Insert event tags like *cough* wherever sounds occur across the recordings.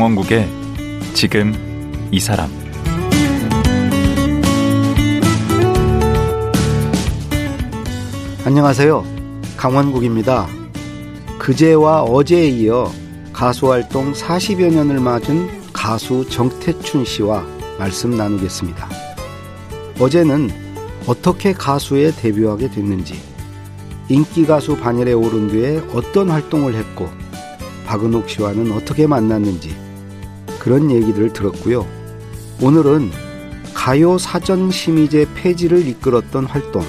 강원국의 지금 이 사람 안녕하세요. 강원국입니다. 그제와 어제에 이어 가수 활동 40여 년을 맞은 가수 정태춘 씨와 말씀 나누겠습니다. 어제는 어떻게 가수에 데뷔하게 됐는지, 인기 가수 반열에 오른 뒤에 어떤 활동을 했고, 박은옥 씨와는 어떻게 만났는지, 그런 얘기들을 들었고요. 오늘은 가요 사전 심의제 폐지를 이끌었던 활동,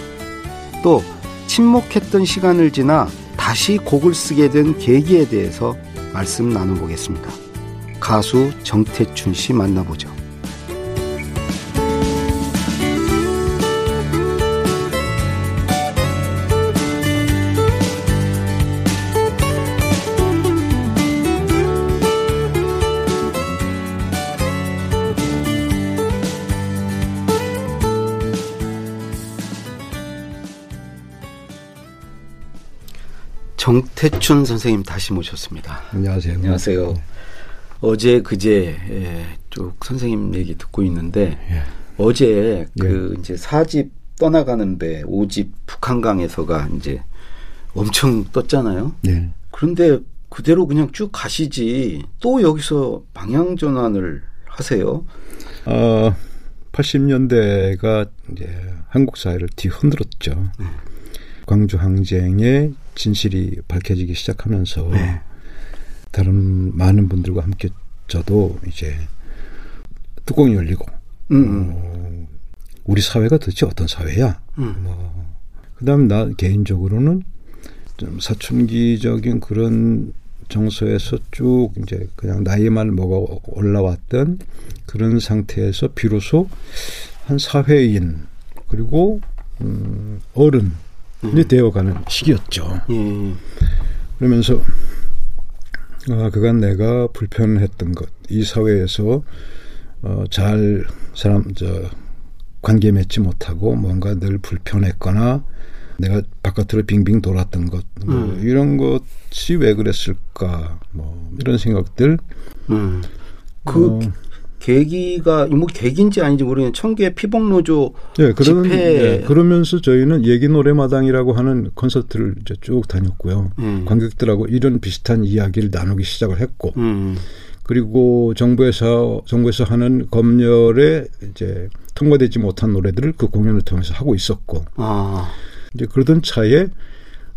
또 침묵했던 시간을 지나 다시 곡을 쓰게 된 계기에 대해서 말씀 나눠보겠습니다. 가수 정태춘 씨 만나보죠. 정태춘 선생님 다시 모셨습니다. 안녕하세요. 안녕하세요. 네. 어제 그제 예, 쭉 선생님 얘기 듣고 있는데 예. 어제 그 예. 이제 사집 떠나가는 배 5집 북한강에서가 이제 엄청 떴잖아요. 네. 그런데 그대로 그냥 쭉 가시지 또 여기서 방향 전환을 하세요. 어, 80년대가 이제 한국 사회를 뒤흔들었죠. 네. 광주 항쟁의 진실이 밝혀지기 시작하면서 네. 다른 많은 분들과 함께 저도 이제 뚜껑이 열리고 음. 어, 우리 사회가 도대체 어떤 사회야? 음. 뭐 그다음 나 개인적으로는 좀 사춘기적인 그런 정서에서 쭉 이제 그냥 나이만 먹어 올라왔던 그런 상태에서 비로소 한 사회인 그리고 음, 어른 이 음. 되어가는 시기였죠. 음. 그러면서 아, 그간 내가 불편했던 것, 이 사회에서 어, 잘 사람 저 관계 맺지 못하고 뭔가 늘 불편했거나 내가 바깥으로 빙빙 돌았던 것, 뭐 음. 이런 것이 왜 그랬을까, 뭐 이런 생각들. 음. 그 어, 계기가 뭐 계기인지 아닌지 모르겠는데 청계 피복노조 네, 그런, 집회 네, 그러면서 저희는 얘기 노래마당이라고 하는 콘서트를 이제 쭉 다녔고요. 음. 관객들하고 이런 비슷한 이야기를 나누기 시작을 했고 음. 그리고 정부에서 정부에서 하는 검열에 이제 통과되지 못한 노래들을 그 공연을 통해서 하고 있었고 아. 이제 그러던 차에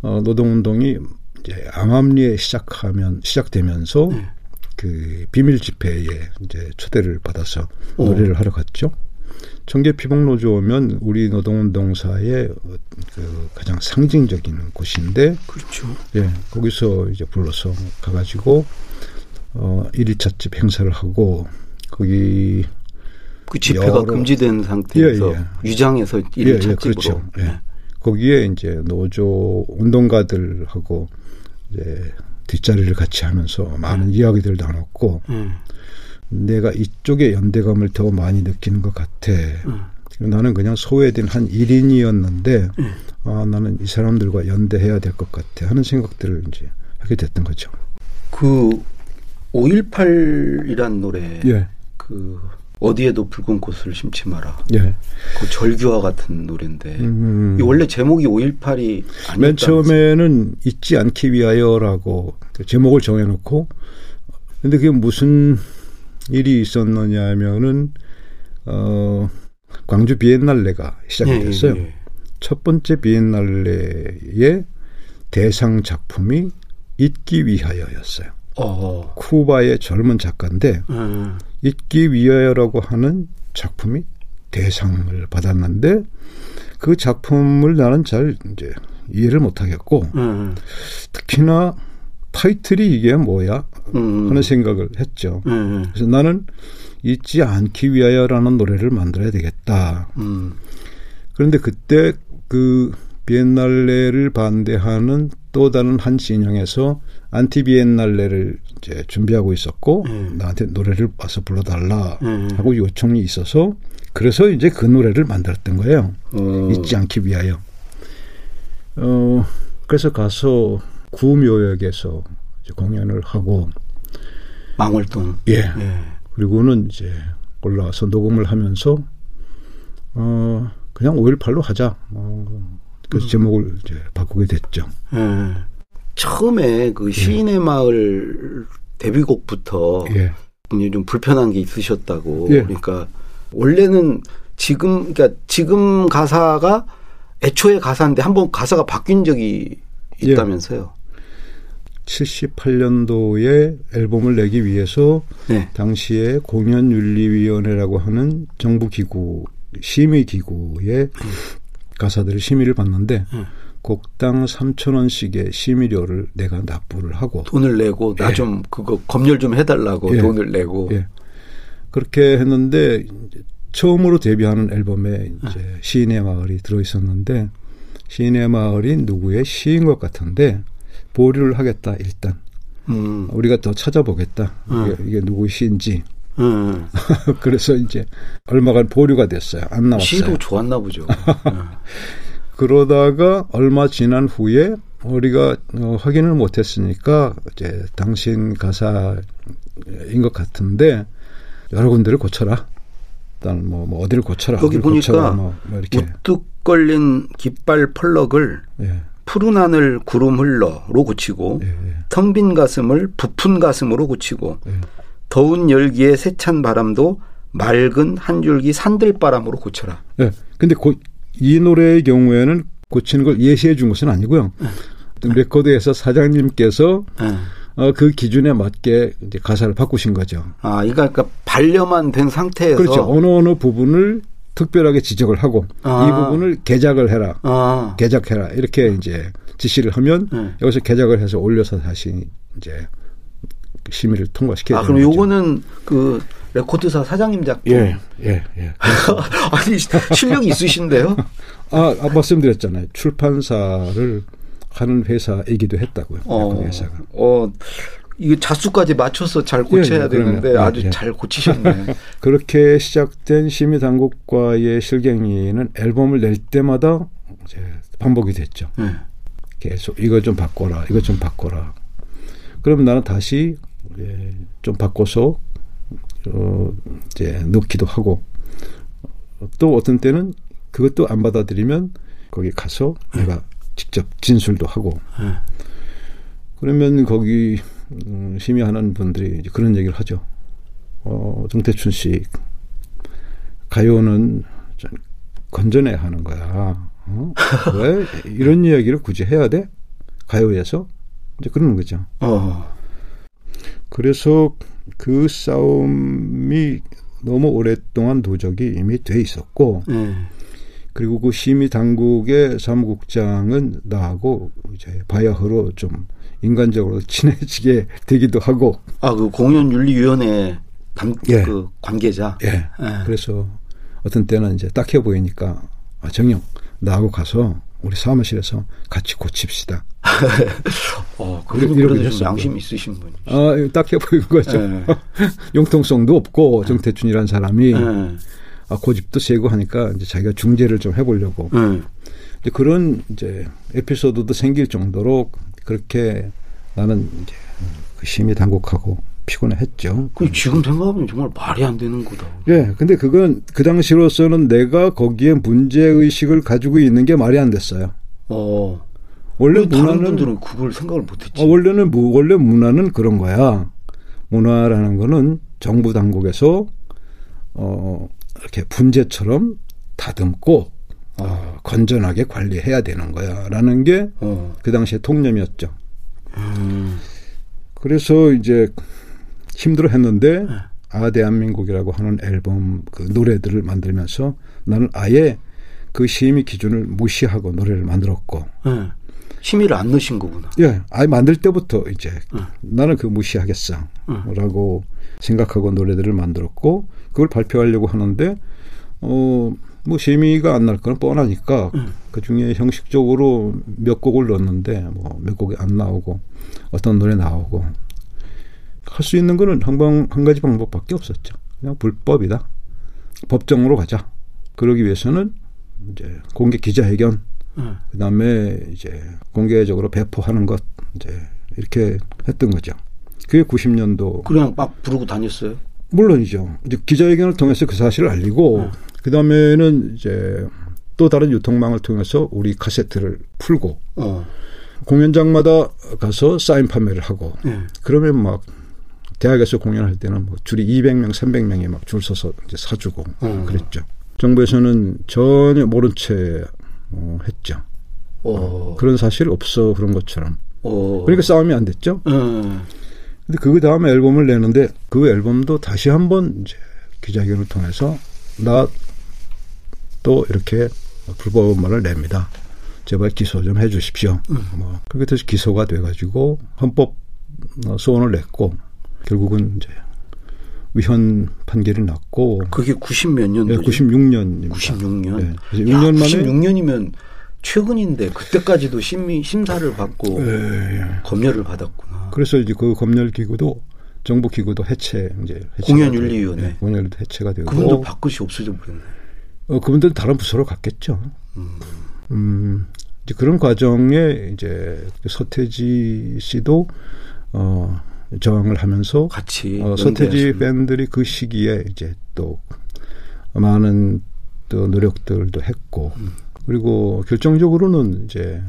어, 노동운동이 이제 암암리에 시작하면 시작되면서 네. 그 비밀 집회에 이제 초대를 받아서 오. 노래를 하러 갔죠. 청계 피복노조 오면 우리 노동운동사의 그 가장 상징적인 곳인데 그렇죠. 예, 거기서 이제 불러서 가가지고 어 1일차 집 행사를 하고 거기 그 집회가 금지된 상태에서 예, 예. 유장해서 1일차 예, 예, 그렇죠. 예. 네. 거기에 이제 노조 운동가들하고 이제 뒷자리를 같이 하면서 많은 음. 이야기들을 나눴고 음. 내가 이쪽에 연대감을 더 많이 느끼는 것 같아. 음. 나는 그냥 소외된 한 1인이었는데 음. 아 나는 이 사람들과 연대해야 될 것 같아 하는 생각들을 이제 하게 됐던 거죠. 그 5.18이란 노래 예. 그 어디에도 붉은 꽃을 심지 마라. 예. 그 절규와 같은 노래인데 음. 원래 제목이 5.18이 아니었다. 맨 처음에는 잊지 않기 위하여라고 제목을 정해놓고 근데 그게 무슨 일이 있었느냐 하면은 어 광주 비엔날레가 시작이 예, 예, 됐어요. 예, 예. 첫 번째 비엔날레의 대상 작품이 잊기 위하여였어요. 어. 쿠바의 젊은 작가인데 음. 잊기 위하여라고 하는 작품이 대상을 받았는데 그 작품을 나는 잘 이제 이해를 못 하겠고 음. 특히나 타이틀이 이게 뭐야 음. 하는 생각을 했죠. 음. 그래서 나는 잊지 않기 위하여라는 노래를 만들어야 되겠다. 음. 그런데 그때 그 비엔날레를 반대하는 또 다른 한 진영에서 안티 비엔날레를 이제 준비하고 있었고 음. 나한테 노래를 와서 불러달라 음. 하고 요청이 있어서 그래서 이제 그 노래를 만들었던 거예요. 어. 잊지 않기 위하여. 어 그래서 가서 구묘역에서 공연을 하고 망월동. 예. 예. 그리고는 이제 올라와서 녹음을 하면서 어 그냥 5.18로 하자. 어, 그래서 제목을 이제 바꾸게 됐죠. 예. 처음에 그 시인의 마을 데뷔곡부터 예. 좀 불편한 게 있으셨다고. 예. 그러니까 원래는 지금 그러니까 지금 가사가 애초에 가사인데 한 번 가사가 바뀐 적이 예. 있다면서요. 78년도에 앨범을 내기 위해서 네. 당시에 공연윤리위원회라고 하는 정부 기구 심의 기구의 가사들을 심의를 받는데 음. 곡당 3천 원씩의 심의료를 내가 납부를 하고 돈을 내고 나 예. 좀 그거 검열 좀 해달라고 예. 돈을 내고. 예. 그렇게 했는데 처음으로 데뷔하는 앨범에 이제 시인의 마을이 들어 있었는데 시인의 마을이 누구의 시인 것 같은데 보류를 하겠다 일단 음. 우리가 더 찾아보겠다 음. 이게, 이게 누구 시인지 음. *laughs* 그래서 이제 얼마간 보류가 됐어요 안 나왔어요 시도 좋았나 보죠. 예. *laughs* 그러다가 얼마 지난 후에 우리가 어, 확인을 못했으니까 이제 당신 가사인 것 같은데 여러 군데를 고쳐라. 일단 뭐, 뭐 어디를 고쳐라. 여기 보니까 고쳐라, 뭐, 뭐 이렇게. 우뚝 걸린 깃발 펄럭을 예, 푸른 하늘 구름 흘러로 고치고 예, 예, 텅빈 가슴을 부푼 가슴으로 고치고 예. 더운 열기에 세찬 바람도 맑은 한 줄기 산들바람으로 고쳐라. 예. 근데 고, 이 노래의 경우에는 고치는 걸 예시해 준 것은 아니고요. 레코드에서 사장님께서 예. 어, 그 기준에 맞게 이제 가사를 바꾸신 거죠. 아, 이거 그러니까 반려만 된 상태에서 그렇죠. 어느 어느 부분을 특별하게 지적을 하고 아. 이 부분을 개작을 해라. 아, 개작해라 이렇게 이제 지시를 하면 네. 여기서 개작을 해서 올려서 다시 이제 심의를 통과시켜야 아 되는 그럼. 요거는 그 레코드사 사장님 작품. 예, 예, 예. *laughs* 아니 실력이 있으신데요? 아, 아, 말씀드렸잖아요. 출판사를 하는 회사이기도 했다고요. 어, 그 회사가. 어, 이거 자수까지 맞춰서 잘 고쳐야 예, 예, 그럼요. 되는데 예, 아주 예. 잘 고치셨네. *laughs* 그렇게 시작된 심의 당국과의 실갱이는 앨범을 낼 때마다 이제 반복이 됐죠. 예. 계속 이거 좀 바꿔라, 이거 좀 바꿔라. 그러면 나는 다시 예, 좀 바꿔서 어, 이제 넣기도 하고 또 어떤 때는 그것도 안 받아들이면 거기 가서 내가 직접 진술도 하고 예. 그러면 거기 음, 심의하는 분들이 이제 그런 얘기를 하죠. 어, 정태춘 씨 가요는 좀 건져내야 하는 거야. 어? 왜 *laughs* 이런 이야기를 굳이 해야 돼? 가요에서 이제 그러는 거죠. 어. 그래서 그 싸움이 너무 오랫동안 누적이 이미 돼 있었고 예. 그리고 그 심의 당국의 사무국장은 나하고 이제 바야흐로 좀 인간적으로 *laughs* 친해지게 되기도 하고 아, 그 공연윤리위원회 관, 예. 그 관계자. 예. 예. 그래서 어떤 때는 이제 딱해 보이니까 아, 정영 나하고 가서 우리 사무실에서 같이 고칩시다. 어, 그래도 그래도 좀. 양심 있으신 분이. 아, 딱해 보이는 거죠. 예. 융통성도 없고 정태춘이라는 사람이 예. 아, 고집도 세고 하니까 이제 자기가 중재를 좀 해보려고 예. 이제 그런 이제 에피소드도 생길 정도로 그렇게 나는 이제 그 심의 당국하고 피곤했죠. 그 지금 생각하면 정말 말이 안 되는 거다. 예, 근데 그건 그 당시로서는 내가 거기에 문제 의식을 가지고 있는 게 말이 안 됐어요. 어. 원래 문화는 분들은 그걸 생각을 못했지. 어, 원래는 무- 원래 문화는 그런 거야. 문화라는 거는 정부 당국에서 어 이렇게 분재처럼 다듬고 어, 건전하게 관리해야 되는 거야라는 게그 어. 당시의 통념이었죠. 음. 그래서 이제 힘들어 했는데 네. 아 대한민국이라고 하는 앨범 그 노래들을 만들면서 나는 아예 그 심의 기준을 무시하고 노래를 만들었고 예. 심의를 안 넣으신 거구나. 예, 아예 만들 때부터 이제 응. 나는 그 무시하겠어. 응. 라고 생각하고 노래들을 만들었고, 그걸 발표하려고 하는데, 어, 뭐, 심의가 안날 거는 뻔하니까, 응. 그 중에 형식적으로 몇 곡을 넣었는데, 뭐, 몇 곡이 안 나오고, 어떤 노래 나오고, 할 수 있는 거는 한 방, 한 가지 방법밖에 없었죠. 그냥 불법이다. 법정으로 가자. 그러기 위해서는, 이제, 공개 기자회견, 예. 그다음에 이제 공개적으로 배포하는 것 이제 이렇게 했던 거죠. 그게 90년도. 그냥 막 부르고 다녔어요? 물론이죠. 이제 기자회견을 통해서 그 사실을 알리고 네. 그 다음에는 이제 또 다른 유통망을 통해서 우리 카세트를 풀고 어. 공연장마다 가서 사인 판매를 하고 네. 그러면 막 대학에서 공연할 때는 뭐 줄이 200명, 300명이 막 줄 서서 이제 사주고 어. 그랬죠. 정부에서는 전혀 모른 채 어, 했죠. 어. 그런 사실 없어 그런 것처럼. 어. 그러니까 싸움이 안 됐죠. 어. 근데 그 다음에 앨범을 내는데 그 앨범도 다시 한번 이제 기자회견을 통해서 나 또 이렇게 불법 음반을 냅니다. 제발 기소 좀 해주십시오. 음. 뭐 그게 다시 기소가 돼가지고 헌법 소원을 냈고 결국은 이제 위헌 판결이 났고 그게 90몇 년도죠? 네, 96년입니다. 96년. 네. 6년 만에 96년이면 최근인데 그때까지도 심의 심사를 받고 네. 검열을 받았구나. 그래서 이제 그 검열 기구도 정부 기구도 해체 이제 공연윤리위원회 네, 공연도 해체가 되고 그분도 바꾸시 없어져 버렸네. 어 그분들 다른 부서로 갔겠죠. 음. 음 이제 그런 과정에 이제 서태지 씨도 어 저항을 하면서 같이 어, 서태지 팬들이 그 시기에 이제 또 많은 또 노력들도 했고 음. 그리고 결정적으로는 이제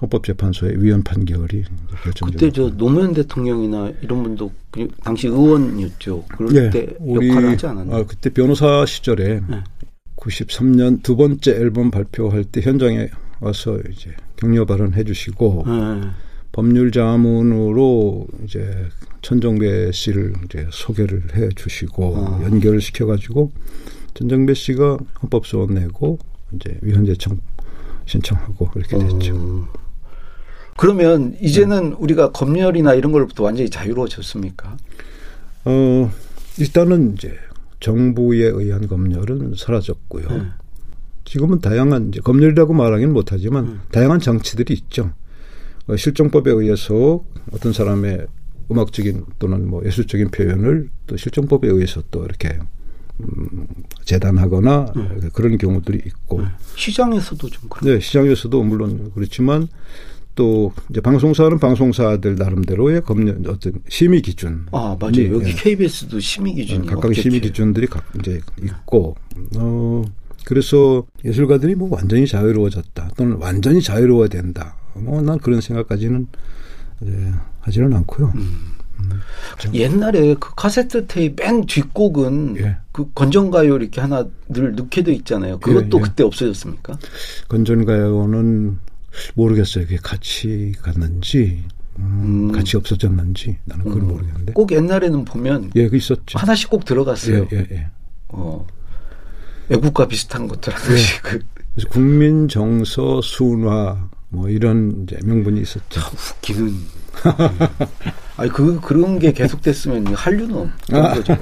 헌법재판소의 위헌 판결이 결정적으로 그때 저 노무현 대통령이나 이런 분도 그 당시 의원이었죠. 그럴 네, 때 역할을 하지 않았나요? 아, 그때 변호사 시절에 네. 93년 두 번째 앨범 발표할 때 현장에 와서 이제 격려 발언해 주시고 네. 법률 자문으로 이제 천정배 씨를 이제 소개를 해 주시고 어. 연결을 시켜 가지고 천정배 씨가 헌법소원 내고 이제 위헌재청 신청하고 그렇게 됐죠. 어. 그러면 이제는 네. 우리가 검열이나 이런 걸부터 완전히 자유로워졌습니까? 어, 일단은 이제 정부에 의한 검열은 사라졌고요. 네. 지금은 다양한 이제 검열이라고 말하기는 못하지만 네. 다양한 장치들이 있죠. 어, 실정법에 의해서 어떤 사람의 음악적인 또는 뭐 예술적인 표현을 또 실정법에 의해서 또 이렇게 음, 재단하거나 네. 그런 경우들이 있고. 네. 시장에서도 좀 그렇고. 네 시장에서도 물론 그렇지만 또 이제 방송사는 방송사들 나름대로의 검열 어떤 심의 기준. 아 맞아요. 여기 예. KBS도 심의 기준이 각각 심의 기준들이 각 이제 있고. 어 그래서 예술가들이 뭐 완전히 자유로워졌다 또는 완전히 자유로워야 된다 뭐 난 그런 생각까지는 예, 하지는 않고요. 음. 음. 옛날에 그 카세트 테이프 맨 뒷곡은 예. 그 건전가요 이렇게 하나 늘 넣게 돼 있잖아요. 그것도 예, 예. 그때 없어졌습니까? 건전가요는 모르겠어요. 그게 같이 갔는지 음, 음. 같이 없어졌는지 나는 그걸 음. 모르겠는데. 꼭 옛날에는 보면 예, 그 있었죠. 하나씩 꼭 들어갔어요. 예, 예, 예. 어. 외국과 비슷한 것들 하나씩. 예. *laughs* 그래서 국민 정서 순화 뭐 이런 이제 명분이 있었죠. 참 웃기는. 아니 그 그런 게 계속됐으면 한류는 없는 아. 거죠.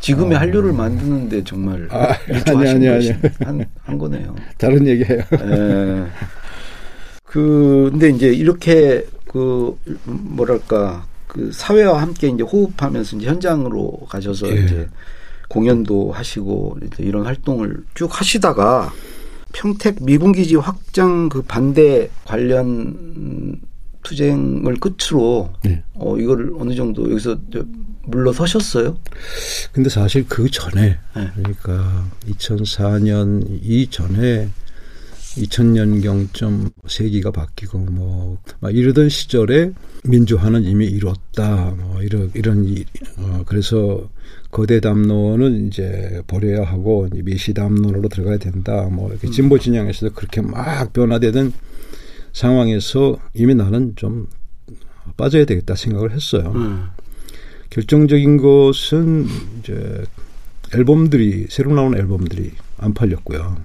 지금의 어. 한류를 만드는데 정말 아, 아니 아니 아니 한, 한 거네요. 다른 얘기예요. 예. 그 근데 이제 이렇게 그 뭐랄까 그 사회와 함께 이제 호흡하면서 이제 현장으로 가셔서 예. 이제 공연도 하시고 이제 이런 활동을 쭉 하시다가 평택 미군기지 확장 그 반대 관련 투쟁을 끝으로 네. 어 이거를 어느 정도 여기서 물러서셨어요? 근데 사실 그 전에 네. 그러니까 2004년 이전에 2000년경쯤 세기가 바뀌고 뭐막 이러던 시절에 민주화는 이미 이뤘다 뭐 이런 이런 이, 어 그래서 거대 담론은 이제 버려야 하고 미시 담론으로 들어가야 된다 뭐 이렇게 음. 진보 진영에서도 그렇게 막 변화되던 상황에서 이미 나는 좀 빠져야 되겠다 생각을 했어요. 음. 결정적인 것은 이제 앨범들이 새로 나온 앨범들이 안 팔렸고요.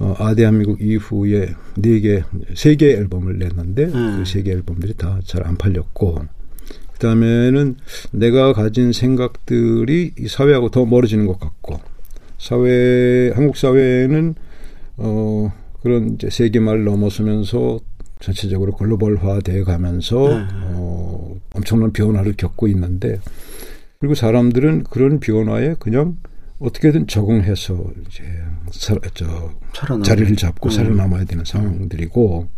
어, 아 대한민국 이후에 네 개, 세 개 앨범을 냈는데 음. 그세 개 앨범들이 다 잘 안 팔렸고 그다음에는 내가 가진 생각들이 이 사회하고 더 멀어지는 것 같고 사회 한국 사회는 어 그런 이제 세계말을 넘어서면서 전체적으로 글로벌화돼 가면서 네. 어 엄청난 변화를 겪고 있는데 그리고 사람들은 그런 변화에 그냥 어떻게든 적응해서 이제 살, 저 살아남 자리를 잡고 음. 살아남아야 되는 상황들이고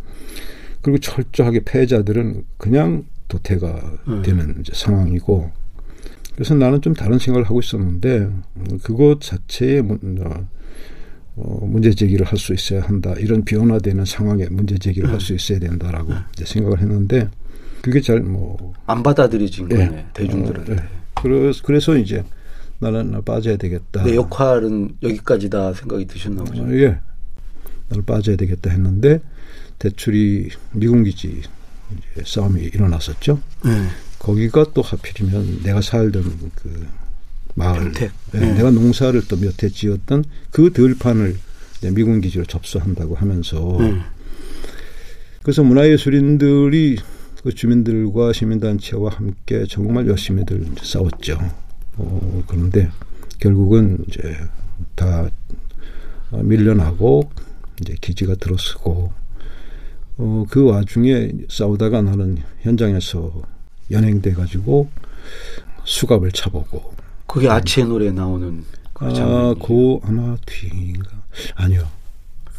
그리고 철저하게 패자들은 그냥 도태가 음. 되는 이제 상황이고 그래서 나는 좀 다른 생각을 하고 있었는데 음, 그것 자체에 문, 어, 어, 문제 제기를 할 수 있어야 한다 이런 변화되는 상황에 문제 제기를 할수 있어야 된다라고 이제 생각을 했는데 그게 잘 뭐 안 받아들여진 예. 거네 대중들한테. 어, 예. 그래서 그래서 이제 나는 빠져야 되겠다. 내 역할은 여기까지다 생각이 드셨나 보죠. 어, 예. 나는 빠져야 되겠다 했는데 대출이 미군 기지 싸움이 일어났었죠. 네. 거기가 또 하필이면 내가 살던 그 마을. 예, 네. 내가 농사를 또 몇 해 지었던 그 들판을 미군 기지로 접수한다고 하면서 음. 그래서 문화예술인들이 그 주민들과 시민단체와 함께 정말 열심히들 싸웠죠. 어, 그런데 결국은 이제 다 어, 밀려나고 이제 기지가 들어서고 어, 그 와중에 싸우다가 나는 현장에서 연행돼 가지고 수갑을 차보고 그게 아치의 노래에 나오는 그 아, 장면. 그 아마 뒤인가 아니요.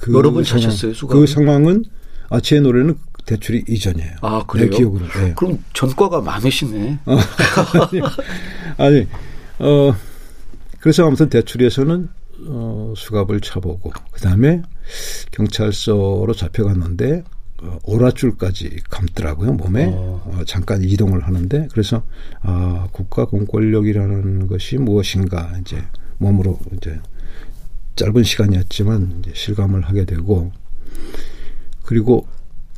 그 여러 번 상황- 차셨어요, 수갑을? 그 상황은 아치의 노래는 대출이 이전이에요. 아 그래요? 내 기억으로. 네. 그럼 전과가 많으시네. *laughs* 아니, 어, 그래서 아무튼 대출에서는 어, 수갑을 차보고 그 다음에 경찰서로 잡혀갔는데 어, 오라줄까지 감더라고요 몸에 어. 어, 잠깐 이동을 하는데 그래서 아 국가 공권력이라는 것이 무엇인가 이제 몸으로 이제 짧은 시간이었지만 이제 실감을 하게 되고 그리고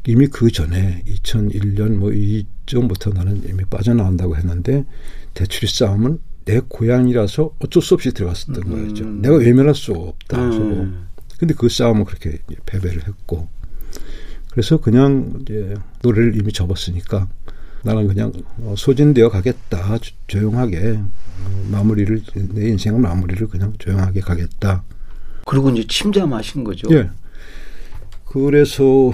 이미 그 전에 2001년 뭐 이쯤부터 나는 이미 빠져나온다고 했는데 대출이 싸움은 내 고향이라서 어쩔 수 없이 들어갔었던 음. 거였죠. 내가 외면할 수 없다. 음. 서로. 근데 그 싸움은 그렇게 패배를 했고 그래서 그냥 이제 노래를 이미 접었으니까 나는 그냥 어, 소진되어 가겠다. 조- 조용하게 어, 마무리를 내 인생의 마무리를 그냥 조용하게 가겠다. 그리고 이제 침잠하신 거죠. 예. 그래서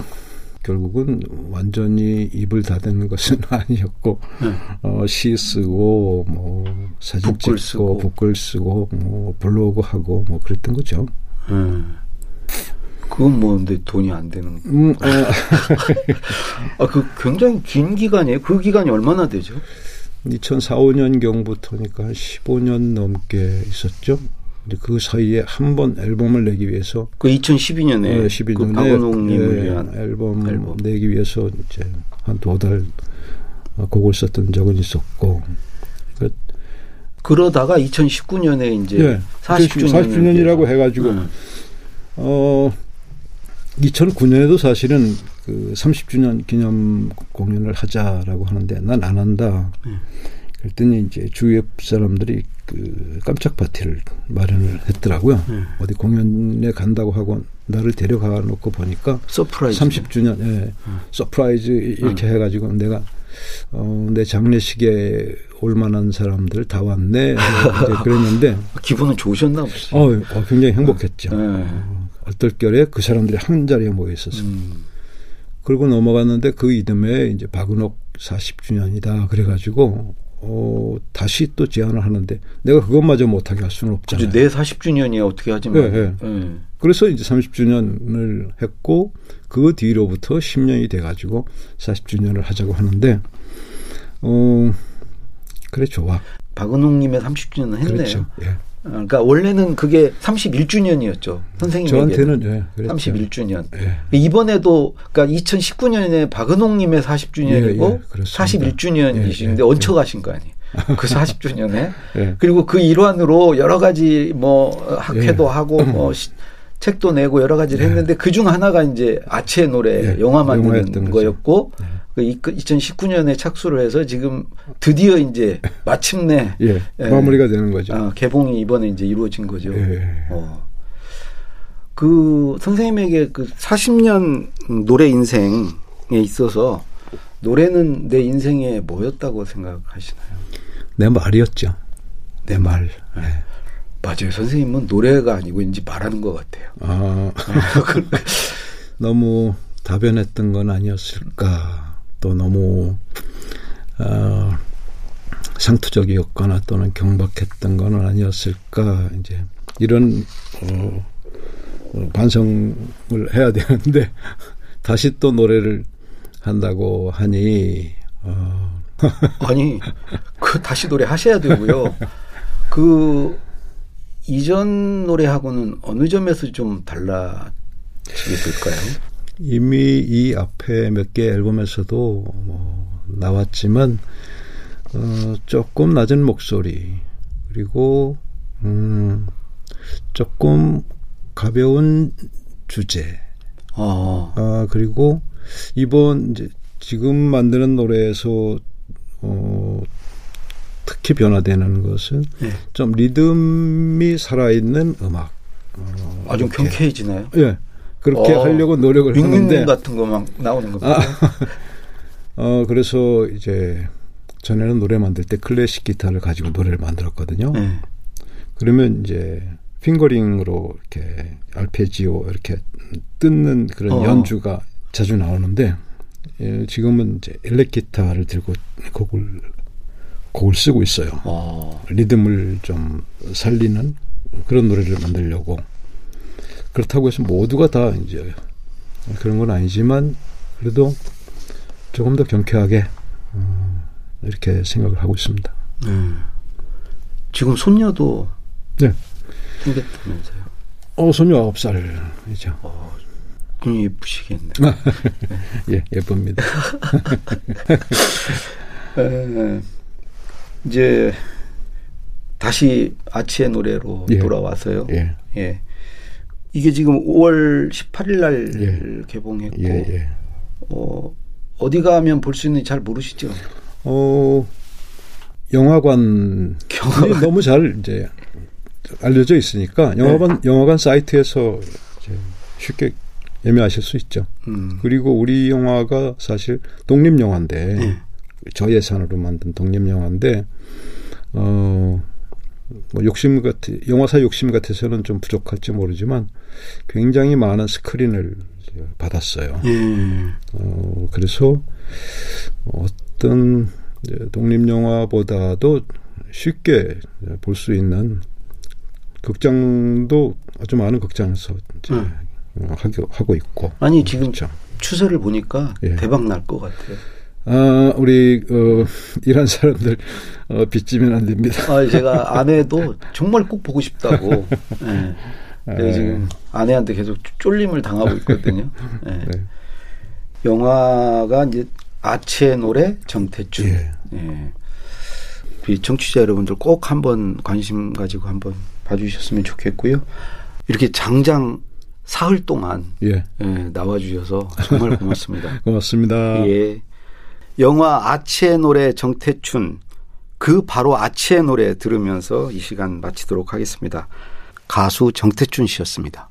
결국은 완전히 입을 닫는 것은 *laughs* 아니었고 네. 어, 시 쓰고 뭐 사진 북글 찍고 쓰고. 북글 쓰고 뭐 블로그 하고 뭐 그랬던 거죠. 음. 그건 뭐 근데 돈이 안 되는. 거. 음, 어, 아, 그 굉장히 긴 기간이에요. 그 기간이 얼마나 되죠? 2004, 5년 경부터니까 한 15년 넘게 있었죠. 근데 그 사이에 한 번 앨범을 내기 위해서 그 2012년에 네, 그 12년에 박은홍님을 위한 앨범, 앨범. 내기 위해서 이제 한 두 달 곡을 썼던 적은 있었고 그 그러다가 2019년에 이제 예, 40주년 40주년 이라고 해가지고 음. 어 2009년에도 사실은 그 30주년 기념 공연을 하자라고 하는데 난 안 한다. 네. 그랬더니 이제 주위의 사람들이 그 깜짝 파티를 마련을 했더라고요. 네. 어디 공연에 간다고 하고 나를 데려가 놓고 보니까 surprise. 30주년 예, surprise 이렇게 해가지고 내가 어, 내 장례식에 올 만한 사람들 다 왔네 그랬는데 *laughs* 기분은 좋으셨나 보죠. 어, 어, 굉장히 행복했죠. 네. 얼떨결에 그 사람들이 한 자리에 모여 있었어요. 음. 그리고 넘어갔는데 그 이듬해 이제 박은옥 40주년이다 그래가지고 어, 다시 또 제안을 하는데 내가 그것마저 못하게 할 수는. 없잖아요. 내 40주년이야 어떻게 하지만. 예, 예. 예. 그래서 이제 30주년을 했고 그 뒤로부터 10년이 돼가지고 40주년을 하자고 하는데 어 그래 좋아. 박은홍님의 30주년은 했네요. 그렇죠. 예. 어, 그러니까 원래는 그게 31주년이었죠. 선생님에게 저한테는 예, 그랬죠. 31주년. 예. 이번에도 그러니까 2019년에 박은홍 님의 40주년이고 예, 예, 그렇습니다. 41주년이신데 예, 예, 얹혀 가신 거 아니에요. 그 40주년에 *laughs* 예. 그리고 그 일환으로 여러 가지 뭐 학회도 예. 하고 뭐 시- 책도 내고 여러 가지를 예. 했는데 그중 하나가 이제 아치의 노래 예, 영화 만드는. 거였고 예. 그 2019년에 착수를 해서 지금 드디어 이제 *laughs* 마침내 예, 예. 마무리가 되는 거죠. 아, 개봉이 이번에 이제 이루어진 거죠. 예. 어. 그 선생님에게 그 40년 노래 인생에 있어서 노래는 내 인생에 뭐였다고 생각하시나요? 내 말이었죠. 내 말. 예. 맞아요. 선생님은 노래가 아니고 이제 말하는 것 같아요. 아, *laughs* *laughs* 너무 다변했던 건 아니었을까. 또 너무 어, 상투적이었거나 또는 경박했던 건 아니었을까. 이제 이런 어, 어, 반성을 해야 되는데 *laughs* 다시 또 노래를 한다고 하니 어, *laughs* 아니, 그 다시 노래 하셔야 되고요. 그 이전 노래하고는 어느 점에서 좀 달라지게 될까요? 이미 이 앞에 몇 개 앨범에서도 뭐 나왔지만 어, 조금 낮은 목소리 그리고 음, 조금 가벼운 주제. 어. 아 그리고 이번 이제 지금 만드는 노래에서 어, 특히 변화되는 것은 네. 좀 리듬이 살아있는 음악. 어, 아, 좀 이렇게. 경쾌해지나요? 예. 그렇게 어, 하려고 노력을 하는데 같은 거막 나오는 겁니다. 아, *laughs* 어 그래서 이제 전에는 노래 만들 때 클래식 기타를 가지고 노래를 만들었거든요. 네. 그러면 이제 핑거링으로 이렇게 알페지오 이렇게 뜯는 그런 어. 연주가 자주 나오는데 예, 지금은 이제 일렉 기타를 들고 곡을 곡을 쓰고 있어요. 어. 리듬을 좀 살리는 그런 노래를 만들려고 그렇다고 해서 모두가 다 이제 그런 건 아니지만 그래도 조금 더 경쾌하게 어, 이렇게 생각을 하고 있습니다. 음. 지금 손녀도 네. 생겼다면서요. 어 소녀 9살이죠. 굉장히 예쁘시겠네. *laughs* 예, 예쁩니다. 에, *laughs* 이제 다시 아치의 노래로 예. 돌아와서요. 예. 예. 이게 지금 5월 18일 날 예. 개봉했고 예, 예. 어, 어디 가면 볼 수 있는지 잘 모르시죠? 어 영화관 영화관. 너무 잘 이제 알려져 있으니까 영화관 영화관 사이트에서 쉽게 예매하실 수 있죠. 음. 그리고 우리 영화가 사실 독립 영화인데 예. 저예산으로 만든 독립 영화인데 어 뭐 욕심 같은 영화사 욕심 같아서는 좀 부족할지 모르지만 굉장히 많은 스크린을 받았어요. 예. 어 그래서 어떤 독립 영화보다도 쉽게 볼 수 있는 극장도 아주 많은 극장에서 이제 음. 어, 하고 하고 있고 아니 지금 그렇죠. 추세를 보니까 예. 대박 날 것 같아요. 아, 우리 어, 이란 사람들 어, 빚지면 안 됩니다. 아, 제가 아내도 정말 꼭 보고 싶다고. *laughs* 예. 내가 예. 지금 아내한테 계속 쫄림을 당하고 있거든요. 예. 네. 영화가 이제 아치의 노래 정태춘. 예. 예. 우리 청취자 여러분들 꼭 한번 관심 가지고 한번 봐주셨으면 좋겠고요. 이렇게 장장 사흘 동안 예, 예, 나와주셔서 정말 고맙습니다. *laughs* 고맙습니다. 예. 영화 아치의 노래 정태춘 그 바로 아치의 노래 들으면서 이 시간 마치도록 하겠습니다. 가수 정태춘 씨였습니다.